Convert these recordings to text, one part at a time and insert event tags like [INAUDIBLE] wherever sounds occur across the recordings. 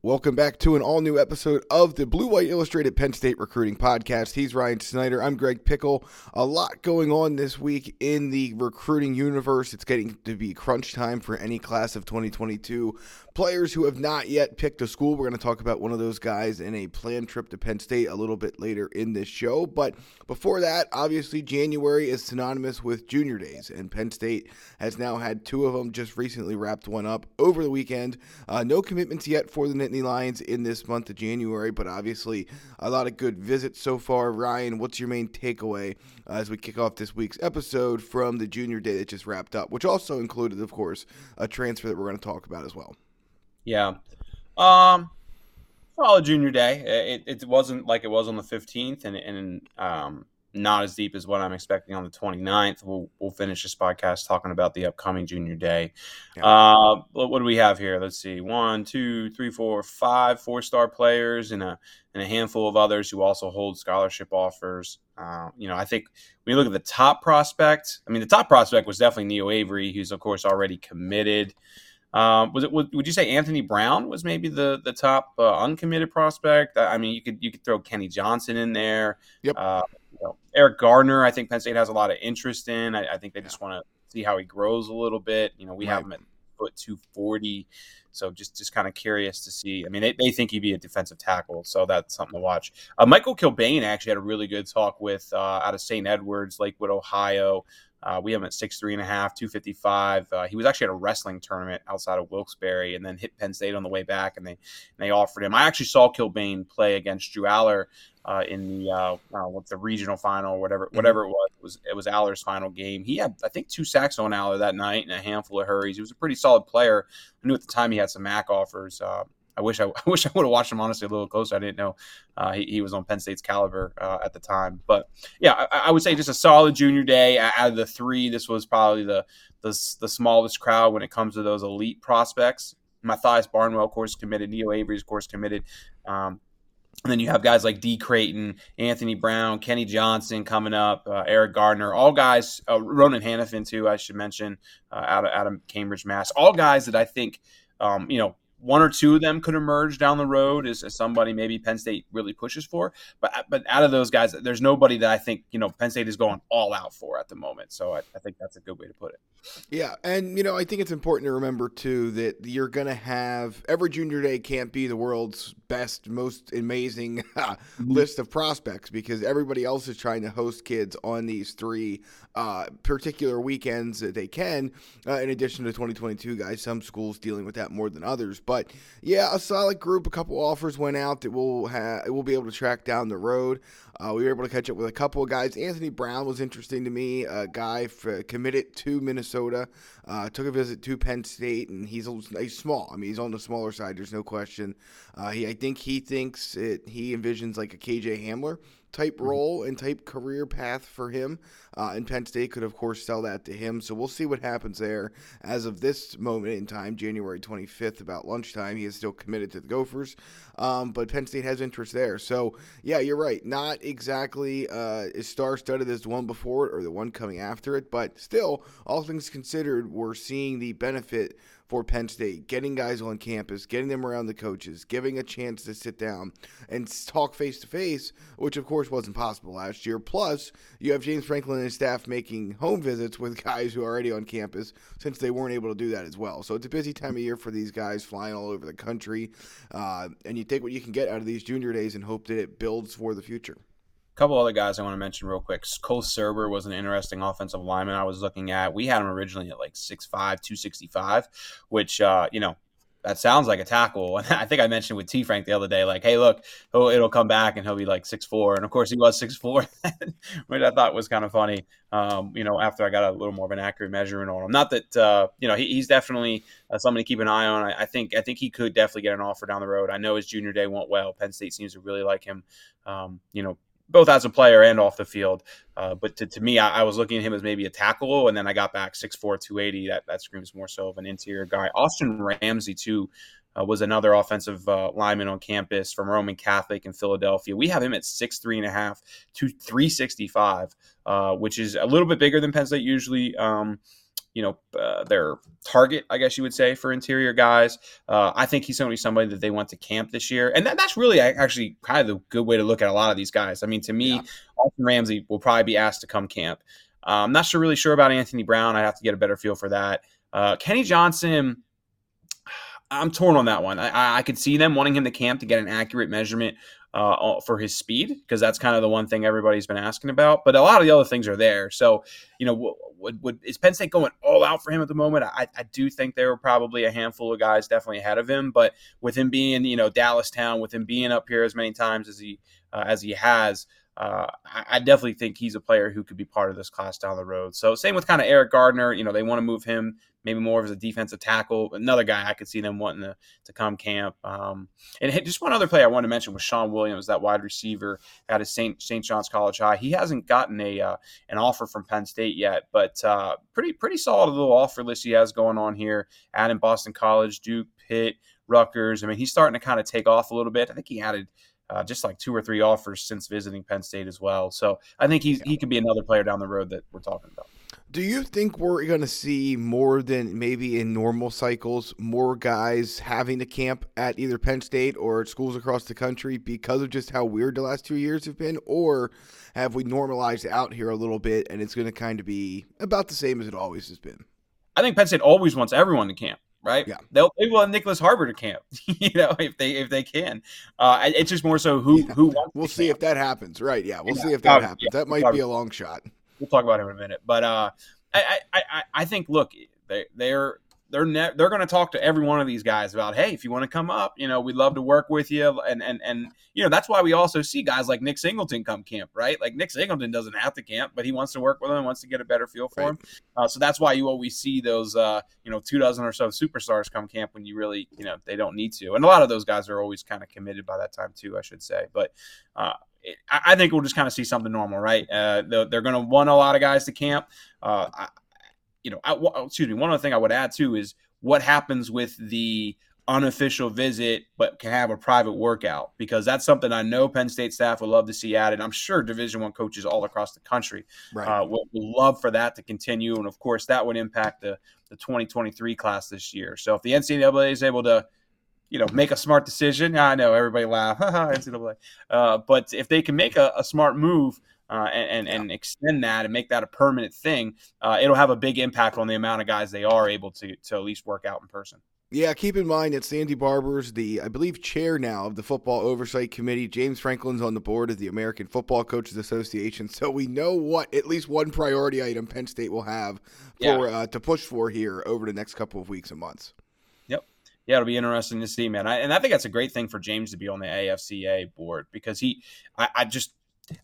Welcome back to an all new episode of the Blue White Illustrated Penn State Recruiting Podcast. He's Ryan Snyder. I'm Greg Pickel. A lot going on this week in the recruiting universe. It's getting to be crunch time for any class of 2022 players who have not yet picked a school. We're going to talk about one of those guys in a planned trip to Penn State a little bit later in this show. But before that, obviously, January is synonymous with junior days, and Penn State has now had two of them, just recently wrapped one up over the weekend. Uh, no commitments yet for the Nittany Lions in this month of January, but obviously, a lot of good visits so far. Ryan, what's your main takeaway uh, as we kick off this week's episode from the junior day that just wrapped up, which also included, of course, a transfer that we're going to talk about as well? Yeah. Um, solid junior day. It, it wasn't like it was on the 15th, and, and um, not as deep as what I'm expecting on the 29th. We'll, we'll finish this podcast talking about the upcoming junior day. Yeah. Uh, what, what, do we have here? Let's see. One, two, three, four, five four star players and a, and a handful of others who also hold scholarship offers. Uh, you know, I think when you look at the top prospect, I mean, the top prospect was definitely Neeo Avery, who's, of course, already committed. Um, was it? Would, would, you say Anthony Brown was maybe the the top uh, uncommitted prospect? I mean, you could you could throw Kenny Johnson in there. Yep. Uh, you know, Eric Gardner, I think Penn State has a lot of interest in. I, I think they just want to see how he grows a little bit. You know, we right. have him at foot two forty, so just just kind of curious to see. I mean, they, they think he'd be a defensive tackle, so that's something to watch. Uh, Michael Kilbane actually had a really good talk with uh, out of St. Edwards, Lakewood, Ohio. Uh, we have him at six three and a half, two fifty five. Uh, he was actually at a wrestling tournament outside of Wilkes-Barre, and then hit Penn State on the way back, and they and they offered him. I actually saw Kilbane play against Drew Allar uh, in the uh, uh, what the regional final or whatever mm-hmm. whatever it was. It was it was Allar's final game. He had I think two sacks on Allar that night and a handful of hurries. He was a pretty solid player. I knew at the time he had some MAC offers. I wish I, [LAUGHS] I wish I would have watched him honestly a little closer. I didn't know uh, he, he was on Penn State's caliber uh, at the time. But yeah, I, I, would say just a solid junior day. Out of the three, this was probably the the, the smallest crowd when it comes to those elite prospects. Matthias Barnwell, of course, committed. Neeo Avery, of course, committed. Um, and then you have guys like D. Creighton, Anthony Brown, Kenny Johnson coming up, uh, Eric Gardner, all guys, uh, Ronan Hanafin, too, I should mention, uh, out, of, out of Cambridge, Mass. All guys that I think, um, you know, one or two of them could emerge down the road as, as, somebody maybe Penn State really pushes for. But but out of those guys, there's nobody that I think you know Penn State is going all out for at the moment. So I, I think that's a good way to put it. Yeah, and you know I think it's important to remember too that you're going to have every junior day can't be the world's best, most amazing [LAUGHS] mm-hmm. list of prospects because everybody else is trying to host kids on these three uh, particular weekends that they can. Uh, in addition to 2022 guys, some schools dealing with that more than others. But yeah, a solid group. A couple offers went out that we'll have, we'll be able to track down the road. Uh, we were able to catch up with a couple of guys. Anthony Brown was interesting to me, a guy committed to Minnesota, uh, took a visit to Penn State, and he's, he's small. I mean, he's on the smaller side. There's no question. Uh, he, I think he thinks it, he envisions like a KJ Hamler type mm-hmm. role and type career path for him. Uh, and Penn State could, of course, sell that to him. So we'll see what happens there. As of this moment in time, January 25th, about lunchtime, he is still committed to the Gophers. Um, but Penn State has interest there. So, yeah, you're right. Not exactly uh, as star studded as the one before it or the one coming after it. But still, all things considered, we're seeing the benefit for Penn State, getting guys on campus, getting them around the coaches, giving a chance to sit down and talk face to face, which of course wasn't possible last year. Plus, you have James Franklin and his staff making home visits with [LAUGHS] guys who are already on campus since they weren't able to do that as well. So it's a busy time of year for these guys flying all over the country. Uh, and you take what you can get out of these junior days and hope that it builds for the future couple other guys I want to mention real quick. Cole Serber was an interesting offensive lineman I was looking at. We had him originally at like 6'5", 265, which, uh, you know, that sounds like a tackle. And [LAUGHS] I think I mentioned with T Frank the other day, like, hey, look, it'll come back and he'll be like six four, and of course he was six four, [LAUGHS] which I thought was kind of funny. Um, you know, after I got a little more of an accurate measurement on him, not that uh, you know he, he's definitely uh, somebody to keep an eye on. I, I, think I think he could definitely get an offer down the road. I know his junior day went well. Penn State seems to really like him. Um, you know, both as a player and off the field. Uh, but to, to me, I, I, was looking at him as maybe a tackle, and then I got back 6'4", 280. That that screams more so of an interior guy. Austin Ramsey too uh, was another offensive uh, lineman on campus from Roman Catholic in Philadelphia. We have him at six three and a half to three sixty five, uh, which is a little bit bigger than Penn State usually. Um, you know uh, their target, I guess you would say, for interior guys. Uh, I think he's only somebody that they want to camp this year, and that, that's really actually kind of the good way to look at a lot of these guys. I mean, to me, yeah. Austin Ramsey will probably be asked to come camp. Uh, I'm not sure, really sure about Anthony Brown. I have to get a better feel for that. Uh, Kenny Johnson. I'm torn on that one. I, I could see them wanting him to camp to get an accurate measurement uh, for his speed because that's kind of the one thing everybody's been asking about. But a lot of the other things are there. So you know, would, would is Penn State going all out for him at the moment? I, I do think there were probably a handful of guys definitely ahead of him. But with him being you know Dallastown, with him being up here as many times as he uh, as he has. Uh, I, I, definitely think he's a player who could be part of this class down the road. So same with kind of Eric Gardner. You know, they want to move him maybe more as a defensive tackle. Another guy I could see them wanting to, to come camp. Um, and just one other player I wanted to mention was Sean Williams, that wide receiver out of St. St. John's College High. He hasn't gotten a uh, an offer from Penn State yet, but uh, pretty pretty solid little offer list he has going on here. Out in Boston College, Duke, Pitt, Rutgers. I mean, he's starting to kind of take off a little bit. I think he added. Uh, just like two or three offers since visiting Penn State as well. So I think he's, he could be another player down the road that we're talking about. Do you think we're going to see more than maybe in normal cycles, more guys having to camp at either Penn State or schools across the country because of just how weird the last two years have been? Or have we normalized out here a little bit and it's going to kind of be about the same as it always has been? I think Penn State always wants everyone to camp right? Yeah, they'll they want Nyckoles Harbor to camp, [LAUGHS] you know, if they if they can. Uh, it's just more so who yeah. who. we'll see camp. if that happens, right? Yeah, we'll yeah. see if that uh, happens. Yeah. That might be a long shot we'll talk about him in a minute. But uh, I, I, I think look, they they're they're ne- they're going to talk to every one of these guys about, hey, if you want to come up, you know, we'd love to work with you, and and and you know that's why we also see guys like Nick Singleton come camp, right? Like Nick Singleton doesn't have to camp, but he wants to work with them, wants to get a better feel for right. him. Uh, so that's why you always see those, uh, you know, two dozen or so superstars come camp when you really, you know, they don't need to, and a lot of those guys are always kind of committed by that time too, I should say, but. Uh, I think we'll just kind of see something normal, right? Uh, they're, they're going to want a lot of guys to camp. Uh, I, you know, I, excuse me. One other thing I would add too is what happens with the unofficial visit, but can have a private workout because that's something I know Penn State staff would love to see added. I'm sure Division One coaches all across the country right. uh, would, would love for that to continue, and of course that would impact the the 2023 class this year. So if the NCAA is able to you know, make a smart decision. I know everybody laugh, [LAUGHS] NCAA. Uh, but if they can make a, a smart move uh, and and, yeah. and, extend that and make that a permanent thing, uh, it'll have a big impact on the amount of guys they are able to to at least work out in person. Yeah, keep in mind that Sandy Barbour's the, I believe, chair now of the Football Oversight Committee. James Franklin's on the board of the American Football Coaches Association. So we know what at least one priority item Penn State will have for yeah. uh, to push for here over the next couple of weeks and months yeah, it'll be interesting to see, man. I, and I think that's a great thing for James to be on the AFCA board because he, I, I just,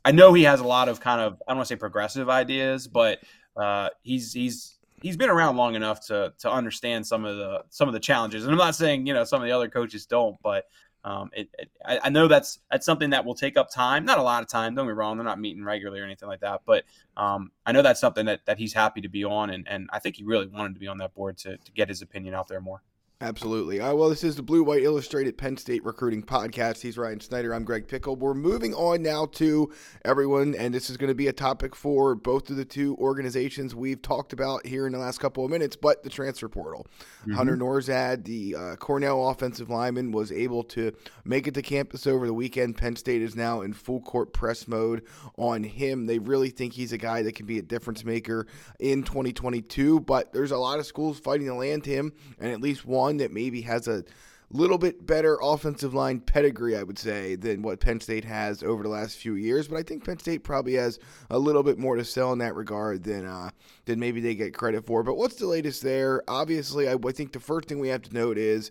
I know he has a lot of kind of, I don't want to say progressive ideas, but uh, he's he's he's been around long enough to to understand some of the some of the challenges. And I'm not saying you know some of the other coaches don't, but um, it, it, I, I, know that's that's something that will take up time. Not a lot of time. Don't get me wrong. They're not meeting regularly or anything like that. But um, I know that's something that, that he's happy to be on, and, and I think he really wanted to be on that board to, to get his opinion out there more. Absolutely. Uh, well, this is the Blue White Illustrated Penn State Recruiting Podcast. He's Ryan Snyder. I'm Greg Pickel. We're moving on now to everyone, and this is going to be a topic for both of the two organizations we've talked about here in the last couple of minutes, but the transfer portal. Mm-hmm. Hunter Nourzad, the uh, Cornell offensive lineman, was able to make it to campus over the weekend. Penn State is now in full court press mode on him. They really think he's a guy that can be a difference maker in 2022, but there's a lot of schools fighting to land him, and at least one one that maybe has a little bit better offensive line pedigree, I would say, than what Penn State has over the last few years. But I think Penn State probably has a little bit more to sell in that regard than uh, than maybe they get credit for. But what's the latest there? Obviously, I, I think the first thing we have to note is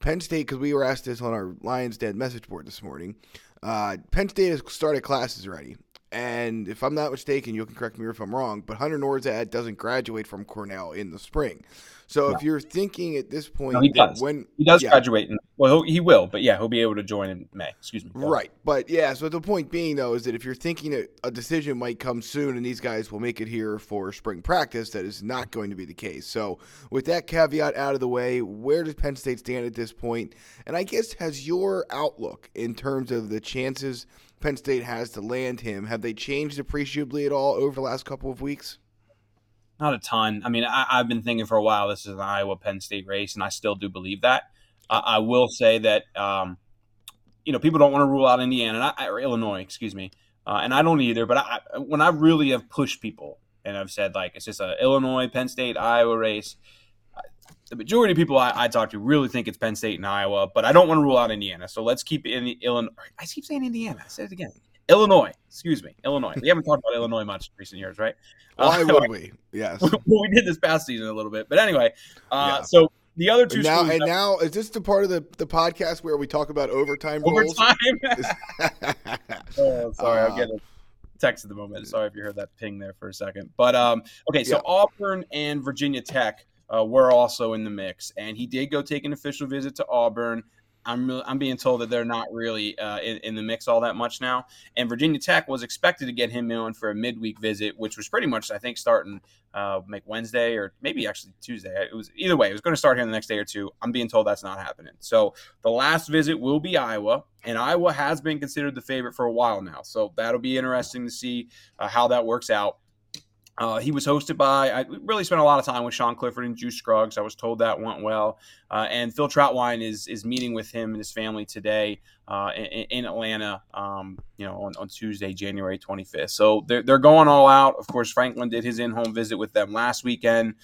Penn State, because we were asked this on our Lions Den message board this morning. Uh, Penn State has started classes already. And if I'm not mistaken, you can correct me if I'm wrong, but Hunter Nourzad doesn't graduate from Cornell in the spring. So no. if you're thinking at this point, no, he does. When he does yeah. graduate, in, well, he will, but yeah, he'll be able to join in May. Excuse me. Right, but yeah. So the point being though is that if you're thinking a, a decision might come soon, and these guys will make it here for spring practice, that is not going to be the case. So with that caveat out of the way, where does Penn State stand at this point? And I guess has your outlook in terms of the chances Penn State has to land him have they changed appreciably at all over the last couple of weeks? Not a ton. I mean, I, have been thinking for a while this is an Iowa Penn State race, and I still do believe that. I, I will say that um, you know people don't want to rule out Indiana or Illinois, excuse me, uh, and I don't either. But I, when I really have pushed people and I've said like it's just a Illinois, Penn State, Iowa race. The majority of people I, I talk to really think it's Penn State and Iowa, but I don't want to rule out Indiana. So let's keep in the Illinois. I keep saying Indiana. I said it again. Illinois, excuse me, Illinois. We haven't talked about Illinois much in recent years, right? Why uh, would we? Yes. [LAUGHS] we did this past season a little bit, but anyway. Uh, yeah. So the other two and now, and now is this the part of the, the podcast where we talk about overtime? Overtime. [LAUGHS] oh, sorry, uh, I'm getting a text at the moment. Sorry if you heard that ping there for a second. But um, okay, so yeah. Auburn and Virginia Tech uh, were also in the mix, and he did go take an official visit to Auburn. I'm I'm being told that they're not really uh, in, in, the mix all that much now. And Virginia Tech was expected to get him in for a midweek visit, which was pretty much I think starting uh, Wednesday or maybe actually Tuesday. It was either way. It was going to start here in the next day or two. I'm being told that's not happening. So the last visit will be Iowa, and Iowa has been considered the favorite for a while now. So that'll be interesting to see uh, how that works out. Uh, he was hosted by, I really spent a lot of time with Sean Clifford and Juice Scruggs. I was told that went well. Uh, and Phil Trautwein is is meeting with him and his family today uh, in, in, Atlanta, um, you know, on, on, Tuesday, January 25th. So they're, they're going all out. Of course, Franklin did his in home visit with them last weekend.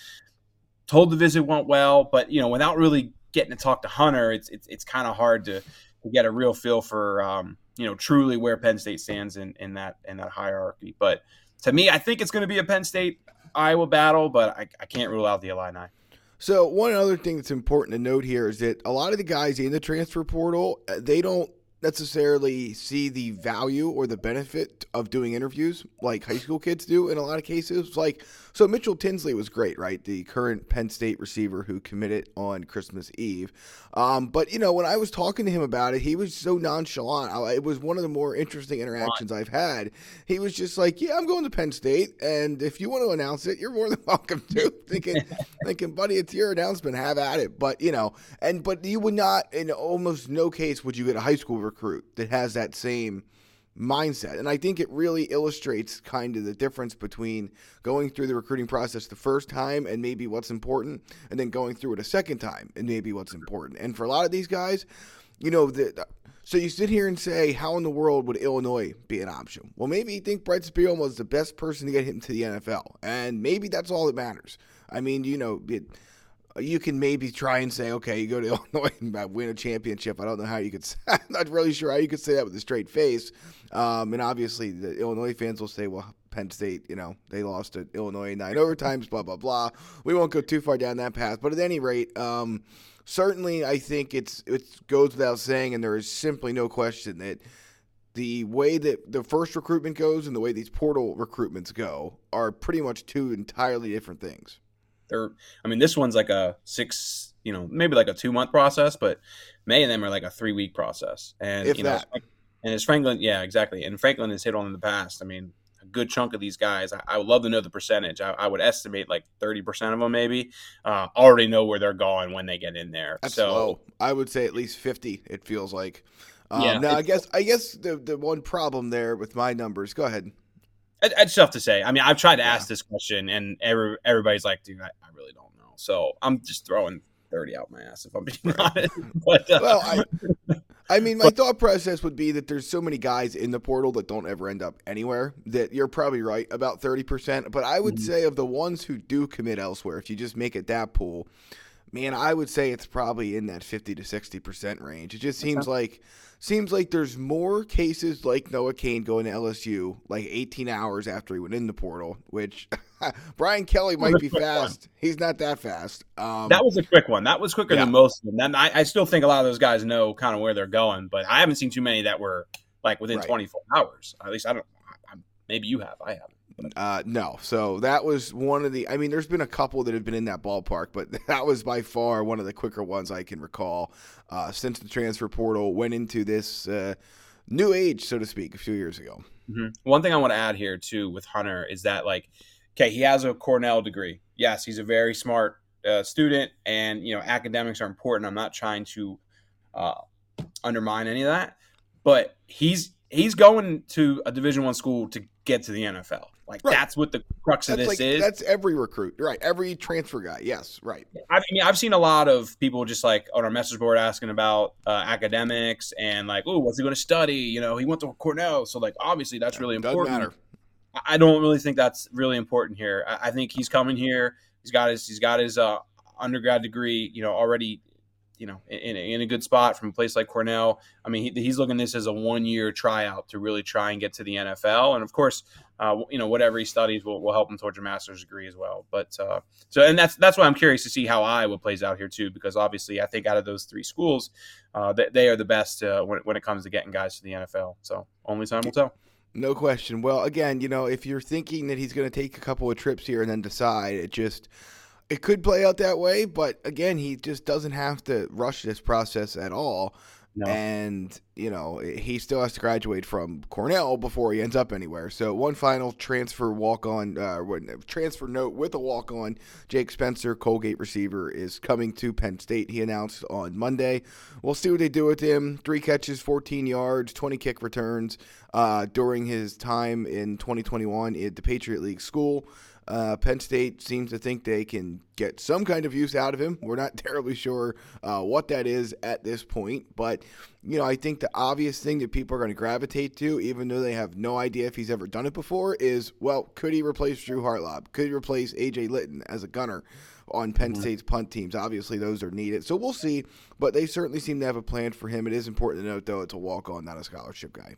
Told the visit went well, but, you know, without really getting to talk to Hunter, it's, it's, it's kind of hard to, to, get a real feel for, um, you know, truly where Penn State stands in, in that in that hierarchy. But to me, I think it's going to be a Penn State Iowa battle, but I, I can't rule out the Illini. So one other thing that's important to note here is that a lot of the guys in the transfer portal, uh, they don't necessarily see the value or the benefit of doing interviews like high school kids do in a lot of cases. Like, so Mitchell Tinsley was great, right? The current Penn State receiver who committed on Christmas Eve. Um, but, you know, when I was talking to him about it, he was so nonchalant. It was one of the more interesting interactions I've had. He was just like, yeah, I'm going to Penn State. And if you want to announce it, you're more than [LAUGHS] welcome to. thinking, [LAUGHS] thinking, buddy, it's your announcement. Have at it. But, you know, and, but you would not, in almost no case, would you get a high school recruit that has that same mindset. And I think it really illustrates kind of the difference between going through the recruiting process the first time and maybe what's important, and then going through it a second time and maybe what's important. And for a lot of these guys, you know, the, so you sit here and say, how in the world would Illinois be an option? Well, maybe you think Bret Bielema was the best person to get him to the NFL, and maybe that's all that matters. I mean, you know, it, you can maybe try and say, okay, you go to [LAUGHS] Illinois and win a championship. I don't know how you could. Say, [LAUGHS] I'm not really sure how you could say that with a straight face. Um, and obviously, the Illinois fans will say, well, Penn State, you know, they lost to Illinois in nine overtimes, blah blah blah. We won't go too far down that path, but at any rate, um, certainly, I think it's it goes without saying, and there is simply no question that the way that the first recruitment goes and the way these portal recruitments go are pretty much two entirely different things. I mean, this one's like a six, you know, maybe like a two month process, but many of them are like a three week process. And if you that. know, and as Franklin, yeah, exactly. And Franklin has hit on in the past. I mean, a good chunk of these guys, I, I would love to know the percentage. I, I would estimate like thirty percent of them maybe uh, already know where they're going when they get in there. That's so low. I would say at least fifty. It feels like. Um, yeah, now I guess I guess the the one problem there with my numbers. Go ahead. It's tough to say. I mean, I've tried to yeah. ask this question, and every, everybody's like, "Dude, I, I, really don't know." So I'm just throwing thirty out my ass if I'm being [LAUGHS] honest. But, uh, well, I, [LAUGHS] I mean, my thought process would be that there's so many guys in the portal that don't ever end up anywhere. That you're probably right about thirty percent. But I would mm-hmm. say of the ones who do commit elsewhere, if you just make it that pool, man, I would say it's probably in that fifty to sixty percent range. It just seems like seems like there's more cases like Noah Cain going to LSU like 18 hours after he went in the portal, which [LAUGHS] Brian Kelly might be fast. One. He's not that fast. Um, that was a quick one. That was quicker yeah. than most of them. I, I, still think a lot of those guys know kind of where they're going, but I haven't seen too many that were like within right. 24 hours. At least I don't. I, maybe you have. I haven't. Uh, no. So that was one of the. I mean, there's been a couple that have been in that ballpark, but [LAUGHS] that was by far one of the quicker ones I can recall uh, since the transfer portal went into this uh, new age, so to speak, a few years ago. Mm-hmm. One thing I want to add here too with Hunter is that like, okay, he has a Cornell degree. Yes, he's a very smart uh, student, and you know academics are important. I'm not trying to uh, undermine any of that, but he's he's going to a Division One school to get to the NFL. Like right. that's what the crux that's of this like, is. That's every recruit, right? Every transfer guy. Yes, right. I mean, I've seen a lot of people just like on our message board asking about uh, academics and like, oh, what's he going to study? You know, he went to Cornell, so like obviously that's yeah, really important. Matter. I don't really think that's really important here. I, I, think he's coming here. He's got his he's got his uh, undergrad degree, you know, already you know, in, in a good spot from a place like Cornell. I mean, he, he's looking this as a one year tryout to really try and get to the NFL. And of course, uh, you know, whatever he studies will, will help him towards a master's degree as well. But uh, so, and that's that's why I'm curious to see how Iowa plays out here too, because obviously I think out of those three schools, uh, they, they, are the best uh, when, when it comes to getting guys to the NFL. So only time will tell. No question. Well, again, you know, if you're thinking that he's going to take a couple of trips here and then decide, it just it could play out that way, but again, he just doesn't have to rush this process at all. No. And, you know, he still has to graduate from Cornell before he ends up anywhere. So, one final transfer walk on, uh, transfer note with a walk on Jake Spencer, Colgate receiver, is coming to Penn State. He announced on Monday. We'll see what they do with him. Three catches, 14 yards, 20 kick returns uh, during his time in 2021 at the Patriot League school. Uh, Penn State seems to think they can get some kind of use out of him. We're not [LAUGHS] terribly sure uh, what that is at this point, but you know, I think the obvious thing that people are going to gravitate to, even though they have no idea if he's ever done it before, is well, could he replace Drew Hartlaub? Could he replace AJ Lytton as a gunner? on Penn mm-hmm. State's punt teams. Obviously, those are needed. So we'll see, but they certainly seem to have a plan for him. It is important to note, though, it's a walk on, not a scholarship guy.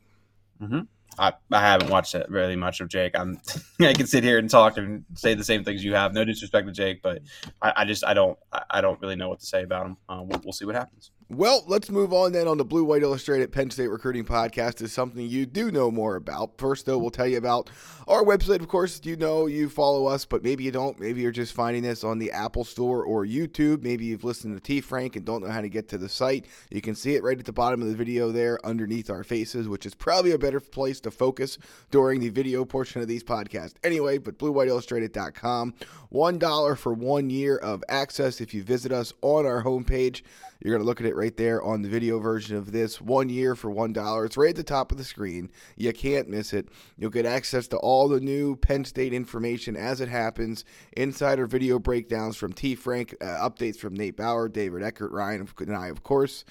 Mm-hmm. I, I haven't watched it really much of Jake. I'm [LAUGHS] I can sit here and talk and say the same things you have. No disrespect to Jake, but I, I just I don't I don't really know what to say about him. Uh, we'll, we'll see what happens. Well, let's move on then on the Blue White Illustrated Penn State Recruiting Podcast is something you do know more about. First, though, we'll tell you about our website. Of course, you know you follow us, but maybe you don't. Maybe you're just finding this on the Apple Store or YouTube. Maybe you've listened to T Frank and don't know how to get to the site. You can see it right at the bottom of the video there underneath our faces, which is probably a better place to focus during the video portion of these podcasts. Anyway, but bluewhiteillustrated.com. $1 for one year of access if you visit us on our homepage. You're going to look at it right there on the video version of this. One year for $1. It's right at the top of the screen. You can't miss it. You'll get access to all the new Penn State information as it happens, insider video breakdowns from T. Frank, uh, updates from Nate Bauer, David Eckert, Ryan, and I, of course.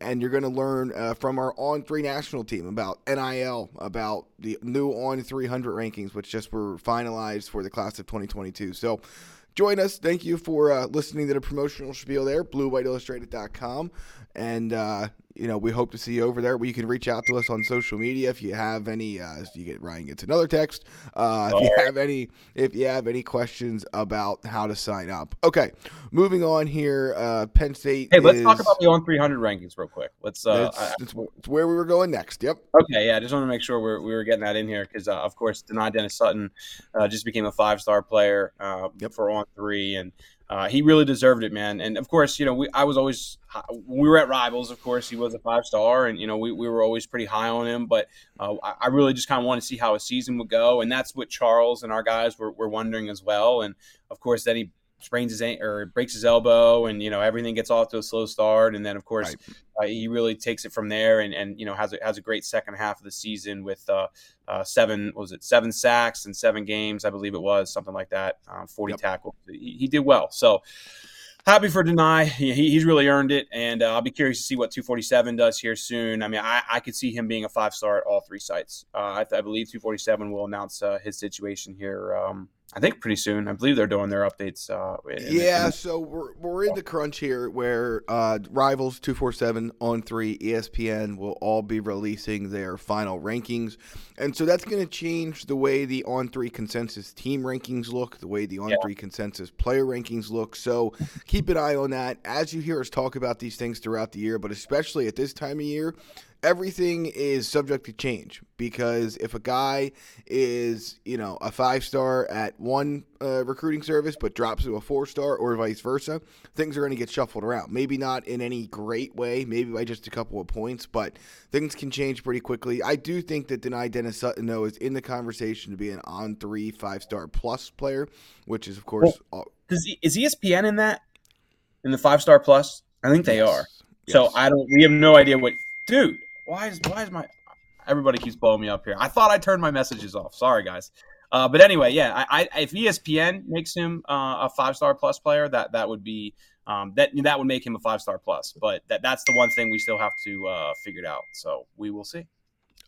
And you're going to learn uh, from our On 3 national team about NIL, about the new On 300 rankings, which just were finalized for the class of 2022. So, join us. Thank you for uh, listening to the promotional spiel there, bluewhiteillustrated.com. And uh, you know, we hope to see you over there. You can reach out to us on social media if you have any. Uh, you get Ryan gets another text. Uh, if you have any, if you have any questions about how to sign up. Okay, moving on here. Uh, Penn State. Hey, let's is, talk about the on 300 rankings real quick. Let's. Uh, that's, that's, that's, where we were going next. Yep. Okay, yeah. I just want to make sure we're, we were getting that in here because, uh, of course, Dani Dennis Sutton uh, just became a five star player uh, yep. for on three, and uh, he really deserved it, man. And of course, you know, we, I was always we were at rivals. Of course, he was a five star, and you know, we, we were always pretty high on him. But uh, I, I, really just kind of wanted to see how his season would go, and that's what Charles and our guys were, were wondering as well. And of course, then he sprains his or breaks his elbow, and you know everything gets off to a slow start, and then of course right. uh, he really takes it from there, and and you know has a, has a great second half of the season with uh, uh, seven was it seven sacks and seven games, I believe it was something like that, um, forty yep. tackles. He, he, did well, so. Happy for Deny. He, he's really earned it, and uh, I'll be curious to see what 247 does here soon. I mean, I, I could see him being a five star at all three sites. Uh, I, I, believe 247 will announce uh, his situation here um, I think pretty soon. I believe they're doing their updates. Uh, yeah, in, so we're we're in the crunch here where uh, Rivals two four seven on three ESPN will all be releasing their final rankings, and so that's going to change the way the on three consensus team rankings look, the way the on three yeah. consensus player rankings look. So keep an eye on that as you hear us talk about these things throughout the year, but especially at this time of year everything is subject to change because if a guy is, you know, a five star at one uh, recruiting service but drops to a four star or vice versa, things are going to get shuffled around. Maybe not in any great way, maybe by just a couple of points, but things can change pretty quickly. I do think that Dani Dennis Sutton, though, is in the conversation to be an on three five star plus player, which is, of course. Well, is ESPN in that? In the five star plus? I think they yes. are. Yes. So I don't. We have no idea what, dude why is why is my everybody keeps blowing me up here? I thought I turned my messages off. Sorry, guys. Uh, but anyway, yeah, I, I, if ESPN makes him uh, a five star plus player, that that would be um, that that would make him a five star plus. But that that's the one thing we still have to uh, figure it out. So we will see.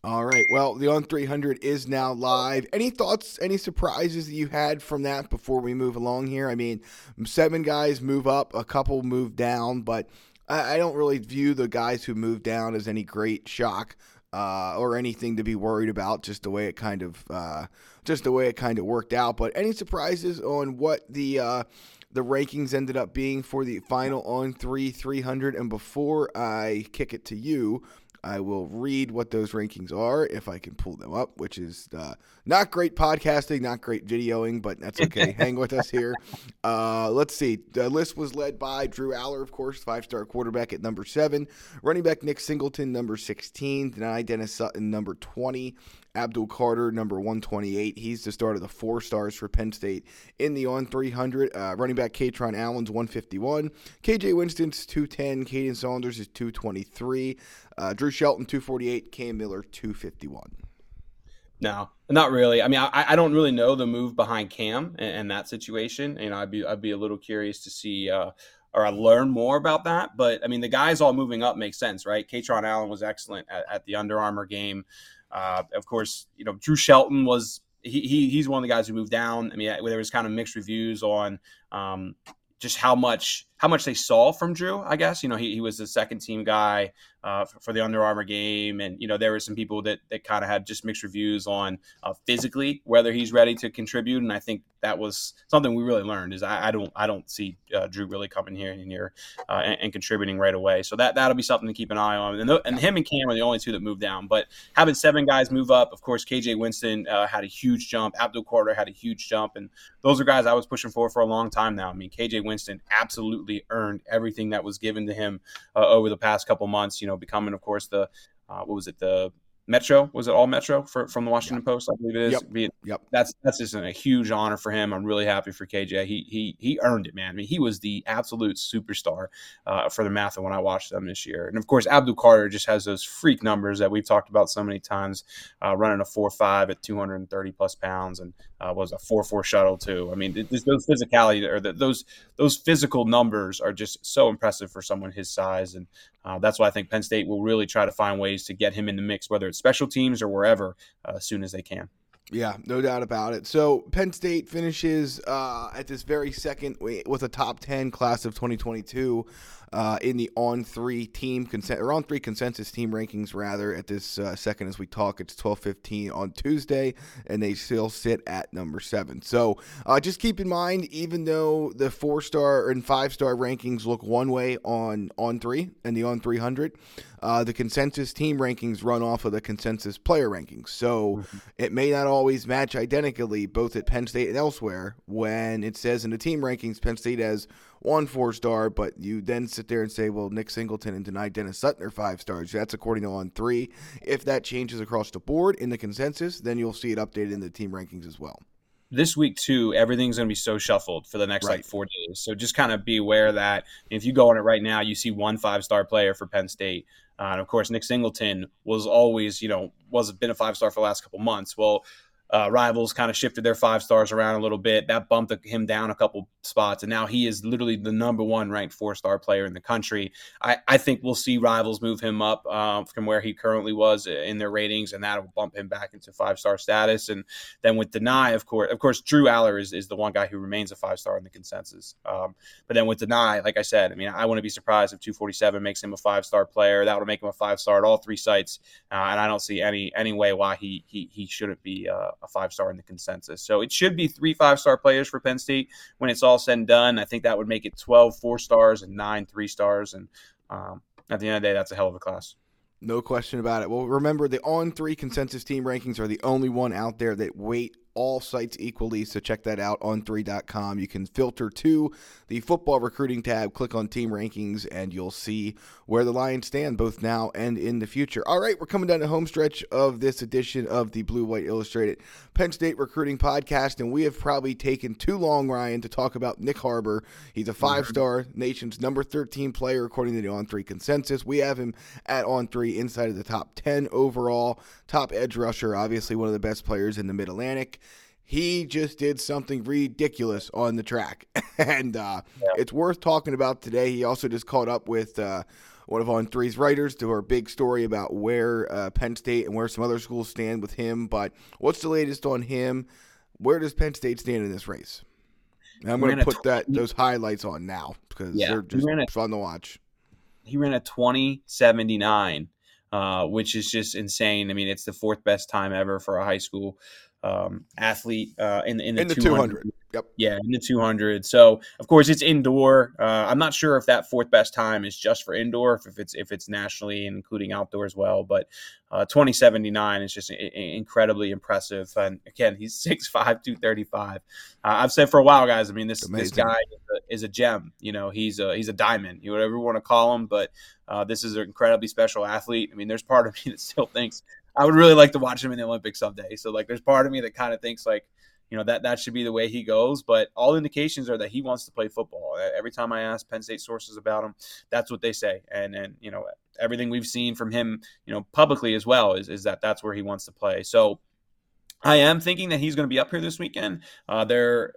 All right. Well, the on 300 is now live. Any thoughts, any surprises that you had from that before we move along here? I mean, seven guys move up, a couple move down, but I, I don't really view the guys who moved down as any great shock. Uh, or anything to be worried about. Just the way it kind of, uh, just the way it kind of worked out. But any surprises on what the uh, the rankings ended up being for the final on three 300? And before I kick it to you, I will read what those rankings are if I can pull them up, which is uh, not great podcasting, not great videoing, but that's okay. [LAUGHS] Hang with us here. Uh, let's see. The list was led by Drew Allar, of course, five star quarterback at number seven, running back Nick Singleton, number 16, Dani Dennis Sutton, number 20, Abdul Carter, number 128. He's the start of the four stars for Penn State in the on 300. Uh, running back Kaytron Allen's 151. KJ Winston's 210. Kaden Saunders is 223. Uh, Drew Shelton 248. Cam Miller 251. No, not really. I mean, I, I don't really know the move behind Cam and, and that situation. You know, I'd be I'd be a little curious to see uh, or I learn more about that. But I mean, the guys all moving up makes sense, right? Kaytron Allen was excellent at, at the Under Armour game. Uh, of course, you know Drew Shelton was he, he he's one of the guys who moved down. I mean, there was kind of mixed reviews on um, just how much how much they saw from Drew. I guess you know he, he was the second team guy uh, for, the Under Armour game, and you know there were some people that that kind of had just mixed reviews on uh, physically whether he's ready to contribute. And I think that was something we really learned is I, I don't I don't see uh, Drew really coming here and here uh, and, and, contributing right away. So that that'll be something to keep an eye on. And, the, and him and Cam are the only two that moved down. But having seven guys move up, of course, KJ Winston uh, had a huge jump. Abdul Carter had a huge jump, and those are guys I was pushing for for a long time now. I mean, KJ Winston absolutely earned everything that was given to him uh, over the past couple months. You know, becoming, of course, the uh, what was it, the Metro was it all Metro for, from the Washington yep. Post? I believe it is. Yep. Being, yep. That's that's just a huge honor for him. I'm really happy for KJ. He he he earned it, man. I mean, he was the absolute superstar uh, for DeMatha when I watched them this year. And of course, Abdul Carter just has those freak numbers that we've talked about so many times, uh, running a four five at 230 plus pounds, and uh, was a four four shuttle too. I mean, those physicality or the, those those physical numbers are just so impressive for someone his size, and uh, that's why I think Penn State will really try to find ways to get him in the mix, whether it's special teams or wherever, uh, as soon as they can. Yeah, no doubt about it. So Penn State finishes uh, at this very second with a top 10 class of 2022 uh, in the on three team consent or on three consensus team rankings rather at this uh, second as we talk. It's 12:15 on Tuesday and they still sit at number 7 so uh, just keep in mind even though the 4 star and 5 star rankings look one way on on 3 and the on 300 uh, the consensus team rankings run off of the consensus player rankings. So mm-hmm. it may not always match identically both at Penn State and elsewhere when it says in the team rankings Penn State has one four star, but you then sit there and say, well, Nick Singleton and Dani Dennis Sutton are five stars. That's according to on three. If that changes across the board in the consensus, then you'll see it updated in the team rankings as well. This week too, everything's going to be so shuffled for the next right. like four days. So just kind of be aware that if you go on it right now, you see one five star player for Penn State. Uh, and of course, Nick Singleton was always, you know, was been a five star for the last couple months. Well, uh, rivals kind of shifted their five stars around a little bit. That bumped him down a couple spots, and now he is literally the number one ranked four star player in the country. I, I think we'll see rivals move him up uh, from where he currently was in their ratings, and that'll bump him back into five star status. And then with Deny, of course, of course, Drew Allar is, is the one guy who remains a five star in the consensus. Um, but then with Deny, like I said, I mean, I wouldn't be surprised if 247 makes him a five star player. That would make him a five star at all three sites, uh, and I don't see any any way why he he he shouldn't be. A five star in the consensus. So it should be three five star players for Penn State when it's all said and done. I think that would make it 12 four stars and nine three stars. And um, at the end of the day, that's a hell of a class. No question about it. Well, remember the on three consensus team rankings are the only one out there that weight all sites equally. So check that out on 3.com. You can filter to the football recruiting tab, click on team rankings, and you'll see where the Lions stand both now and in the future. All right, we're coming down to home stretch of this edition of the Blue White Illustrated Penn State Recruiting Podcast, and we have probably taken too long, Ryan, to talk about Nick Harbor. He's a five star, nation's number 13 player according to the on three consensus. We have him at on three inside of the top 10 overall, top edge rusher, obviously one of the best players in the Mid Atlantic he just did something ridiculous on the track, [LAUGHS] and uh, yeah. it's worth talking about today. He also just caught up with uh, one of On Three's writers to our big story about where uh, Penn State and where some other schools stand with him. But what's the latest on him? Where does Penn State stand in this race? And I'm going to put that those highlights on now because yeah, they're just a, fun to watch. He ran a 2079, uh, which is just insane. I mean, it's the fourth best time ever for a high school um, athlete uh, in, in the, in the 200. 200. Yep. Yeah, in the 200. So of course it's indoor. Uh, I'm not sure if that fourth best time is just for indoor, if it's if it's nationally including outdoor as well. But uh, 2079 is just incredibly impressive. And again, he's [LAUGHS] 6'5", 235. Uh, I've said for a while, guys. I mean, this Amazing. this guy is a, is a, gem. You know, he's a he's a diamond. You whatever you want to call him, but uh, this is an incredibly special athlete. I mean, there's part of me that still thinks I would really like to watch him in the Olympics someday. So like, there's part of me that kind of thinks like, you know, that that should be the way he goes. But all indications are that he wants to play football. Every time I ask Penn State sources about him, that's what they say. And and you know, everything we've seen from him, you know, publicly as well is is that that's where he wants to play. So. I am thinking that he's going to be up here this weekend. Uh, there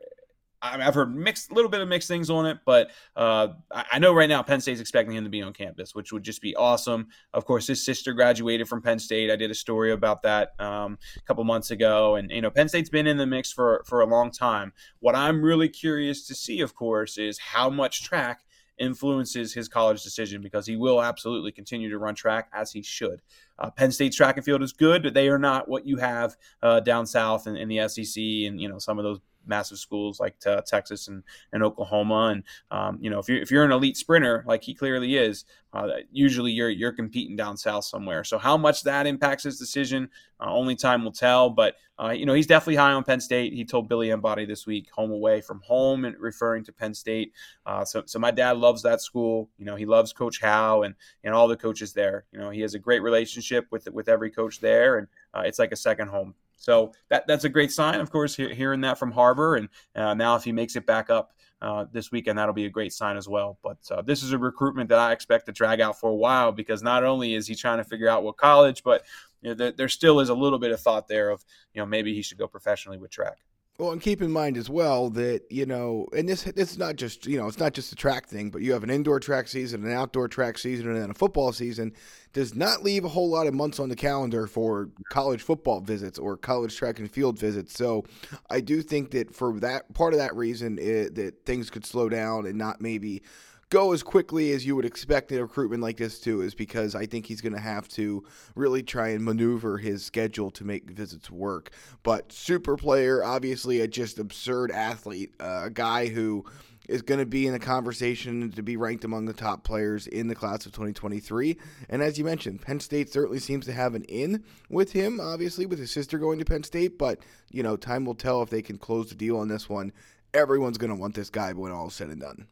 I've heard mixed, a little bit of mixed things on it, but uh, I know right now Penn State's expecting him to be on campus, which would just be awesome. Of course, his sister graduated from Penn State. I did a story about that um, a couple months ago, and you know Penn State's been in the mix for for a long time. What I'm really curious to see, of course, is how much track influences his college decision because he will absolutely continue to run track as he should. Uh, Penn State's track and field is good, but they are not what you have uh, down south in, in, the SEC and you know some of those massive schools like uh, Texas and, and Oklahoma. And um, you know, if you're if you're an elite sprinter like he clearly is, uh, usually you're you're competing down south somewhere. So how much that impacts his decision, uh, only time will tell. But uh, you know, he's definitely high on Penn State. He told Billy Embody this week, "Home away from home," and referring to Penn State. Uh, so so my dad loves that school. You know, he loves Coach Howe and and all the coaches there. You know, he has a great relationship with with every coach there, and it's like a second home so that that's a great sign, of course, hearing that from Harbor. And uh, now if he makes it back up uh, this weekend, that'll be a great sign as well. But uh, this is a recruitment that I expect to drag out for a while because not only is he trying to figure out what college, but you know, there, there still is a little bit of thought there of you know maybe he should go professionally with track. Well, and keep in mind as well that you know, and this is not just you know, it's not just a track thing, but you have an indoor track season, an outdoor track season, and then a football season. Does not leave a whole lot of months on the calendar for college football visits or college track and field visits. So, I do think that for that part of that reason, it, that things could slow down and not maybe go as quickly as you would expect a recruitment like this to is because I think he's going to have to really try and maneuver his schedule to make visits work. But super player, obviously a just absurd athlete, uh, a guy who is going to be in the conversation to be ranked among the top players in the class of 2023. And as you mentioned, Penn State certainly seems to have an in with him, obviously, with his sister going to Penn State. But, you know, time will tell if they can close the deal on this one. Everyone's going to want this guy when all is said and done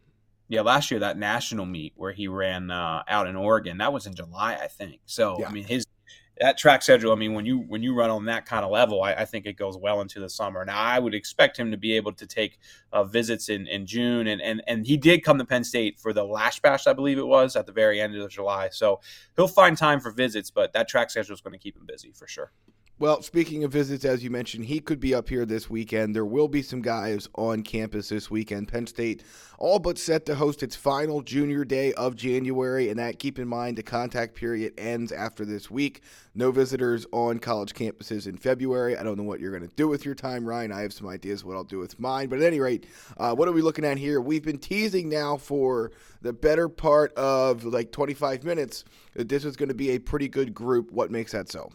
yeah, last year that national meet where he ran uh, out in Oregon, that was in July, I think. So yeah. I mean, his that track schedule. I mean, when you when you run on that kind of level, I, I, think it goes well into the summer. Now, I would expect him to be able to take uh, visits in, in June, and, and and he did come to Penn State for the Lasch Bash, I believe it was, at the very end of July. So he'll find time for visits, but that track schedule is going to keep him busy for sure. Well, speaking of visits, as you mentioned, he could be up here this weekend. There will be some guys on campus this weekend. Penn State all but set to host its final junior day of January, and that keep in mind the contact period ends after this week. No visitors on college campuses in February. I don't know what you're going to do with your time, Ryan. I have some ideas what I'll do with mine. But at any rate, uh, what are we looking at here? We've been teasing now for the better part of like 25 minutes that this is going to be a pretty good group. What makes that so?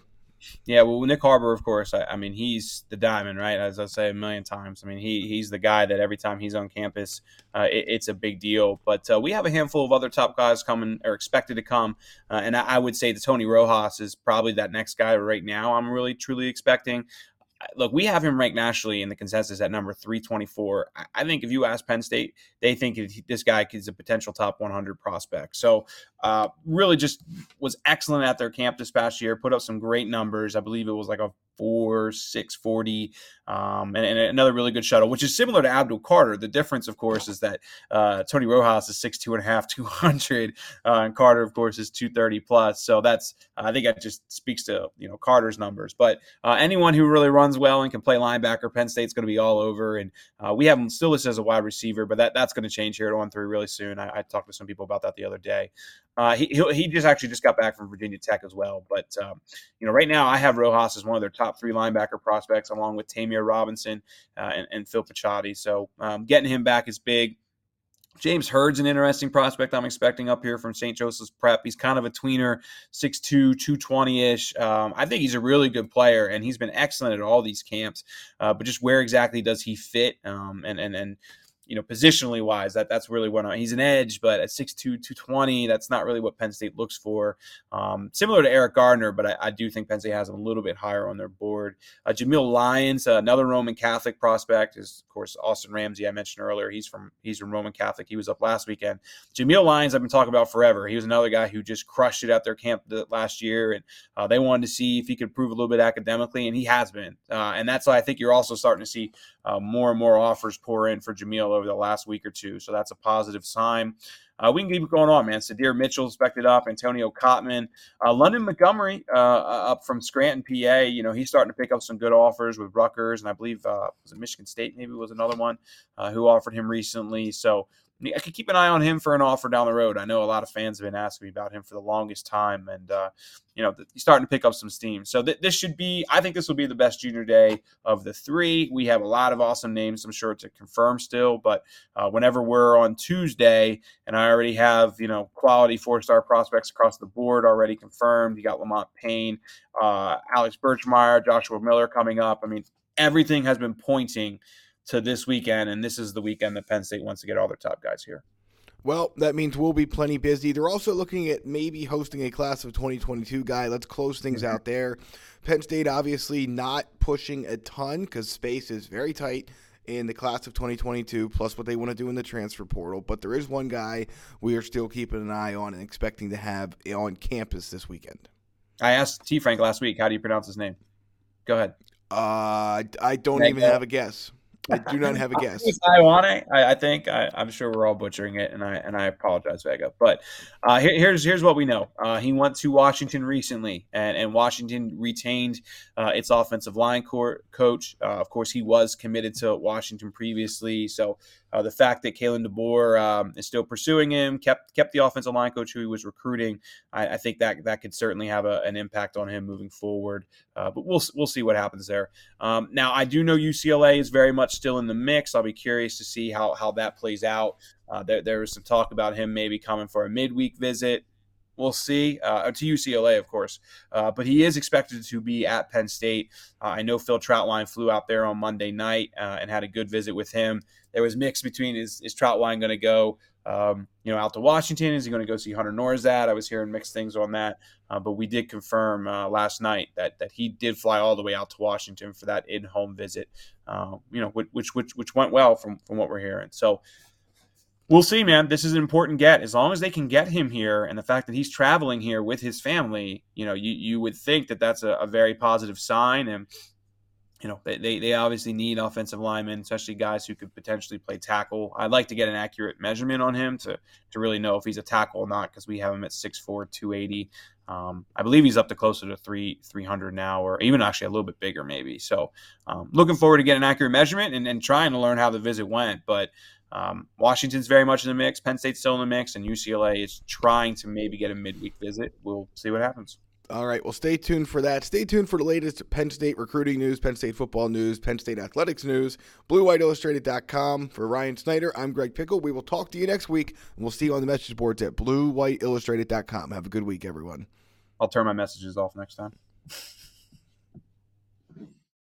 Yeah, well, Nick Harbor, of course. I, I, mean, he's the diamond, right? As I say a million times. I mean, he he's the guy that every time he's on campus, uh, it, it's a big deal. But uh, we have a handful of other top guys coming or expected to come, uh, and I, I, would say the Tony Rojas is probably that next guy right now. I'm really truly expecting look, we have him ranked nationally in the consensus at number 324. I think if you ask Penn State, they think this guy is a potential top 100 prospect. So, uh, really just was excellent at their camp this past year, put up some great numbers. I believe it was like a four, six forty, um, and, and, another really good shuttle, which is similar to Abdul Carter. The difference, of course, is that uh, Tony Rojas is six two and a half, [LAUGHS] two hundred, uh, and Carter, of course, is two thirty plus. So that's I think that just speaks to you know Carter's numbers. But uh, anyone who really runs well and can play linebacker, Penn State's going to be all over. And uh, we have him still listed as a wide receiver, but that that's going to change here at one three really soon. I, I talked to some people about that the other day. Uh, he he just actually just got back from Virginia Tech as well. But um, you know, right now I have Rojas as one of their top three linebacker prospects, along with Ta'Mere Robinson uh, and, and, Phil Picciotti. So um, getting him back is big. James Hurd's an interesting prospect I'm expecting up here from St. Joseph's Prep. He's kind of a tweener, 6'2, 220 ish. Um, I think he's a really good player, and he's been excellent at all these camps. Uh, but just where exactly does he fit? Um, and, and, and you know, positionally wise, that that's really what he's an edge, but at 6'2", 220, that's not really what Penn State looks for. Um, similar to Eric Gardner, but I, I, do think Penn State has him a little bit higher on their board. Uh, Jameial Lyons, uh, another Roman Catholic prospect, is of course Austin Ramsey. I mentioned earlier. He's from he's from Roman Catholic. He was up last weekend. Jameial Lyons, I've been talking about forever. He was another guy who just crushed it at their camp last year, and uh, they wanted to see if he could prove a little bit academically, and he has been. Uh, and that's why I think you're also starting to see uh, more and more offers pour in for Jameial over the last week or two. So that's a positive sign. Uh, we can keep going on, man. Sydir Mitchell expected up. Antonio Cotman, uh, London Montgomery uh, uh, up from Scranton, PA. You know he's starting to pick up some good offers with Rutgers, and I believe uh, was it Michigan State maybe was another one uh, who offered him recently. So I could keep an eye on him for an offer down the road. I know a lot of fans have been asking me about him for the longest time, and uh, you know he's starting to pick up some steam. So th- this should be, I think, this will be the best junior day of the three. We have a lot of awesome names, I'm sure, to confirm still. But uh, whenever we're on Tuesday, and I already have you know quality four star prospects across the board already confirmed. You got Lamont Payne, uh, Alex Birchmeier, Joshua Miller coming up. I mean, everything has been pointing to this weekend, and this is the weekend that Penn State wants to get all their top guys here. Well, that means we'll be plenty busy. They're also looking at maybe hosting a class of 2022 guy. Let's close things mm-hmm. out there. Penn State obviously not pushing a ton because space is very tight in the class of 2022, plus what they want to do in the transfer portal. But there is one guy we are still keeping an eye on and expecting to have on campus this weekend. I asked T Frank last week, how do you pronounce his name? Go ahead. Uh, I don't even have a guess. I do not have a guess. I want it. I, I think I, am sure we're all butchering it, and I and I apologize, Vega. But uh, here, here's here's what we know. Uh, he went to Washington recently, and, and Washington retained uh, its offensive line court, coach. Uh, of course, he was committed to Washington previously, so uh, the fact that Kalen DeBoer um, is still pursuing him, kept kept the offensive line coach who he was recruiting. I, I think that that could certainly have a, an impact on him moving forward. Uh, but we'll we'll see what happens there. Um, now, I do know UCLA is very much still in the mix. I'll be curious to see how how that plays out. Uh, there, there was some talk about him maybe coming for a midweek visit. We'll see. Uh, to UCLA, of course. Uh, but he is expected to be at Penn State. Uh, I know Phil Trautwein flew out there on Monday night uh, and had a good visit with him. There was mixed between is, is Trautwein going to go, um, you know, out to Washington? Is he going to go see Hunter Nourzad? I was hearing mixed things on that. Uh, but we did confirm uh, last night that that he did fly all the way out to Washington for that in-home visit. you know, which which which went well from from what we're hearing. So we'll see, man. This is an important get. As long as they can get him here, and the fact that he's traveling here with his family, you know, you, you would think that that's a, a very positive sign. And you know, they, they obviously need offensive linemen, especially guys who could potentially play tackle. I'd like to get an accurate measurement on him to to really know if he's a tackle or not, because we have him at 6'4", 280. Um, I believe he's up to closer to three 300 now, or even actually a little bit bigger, maybe. So, um, looking forward to getting an accurate measurement and, and trying to learn how the visit went. But um, Washington's very much in the mix. Penn State's still in the mix, and UCLA is trying to maybe get a midweek visit. We'll see what happens. All right. Well, stay tuned for that. Stay tuned for the latest Penn State recruiting news, Penn State football news, Penn State athletics news, BlueWhiteIllustrated.com. For Ryan Snyder, I'm Greg Pickel. We will talk to you next week, and we'll see you on the message boards at BlueWhiteIllustrated.com. Have a good week, everyone. I'll turn my messages off next time. [LAUGHS]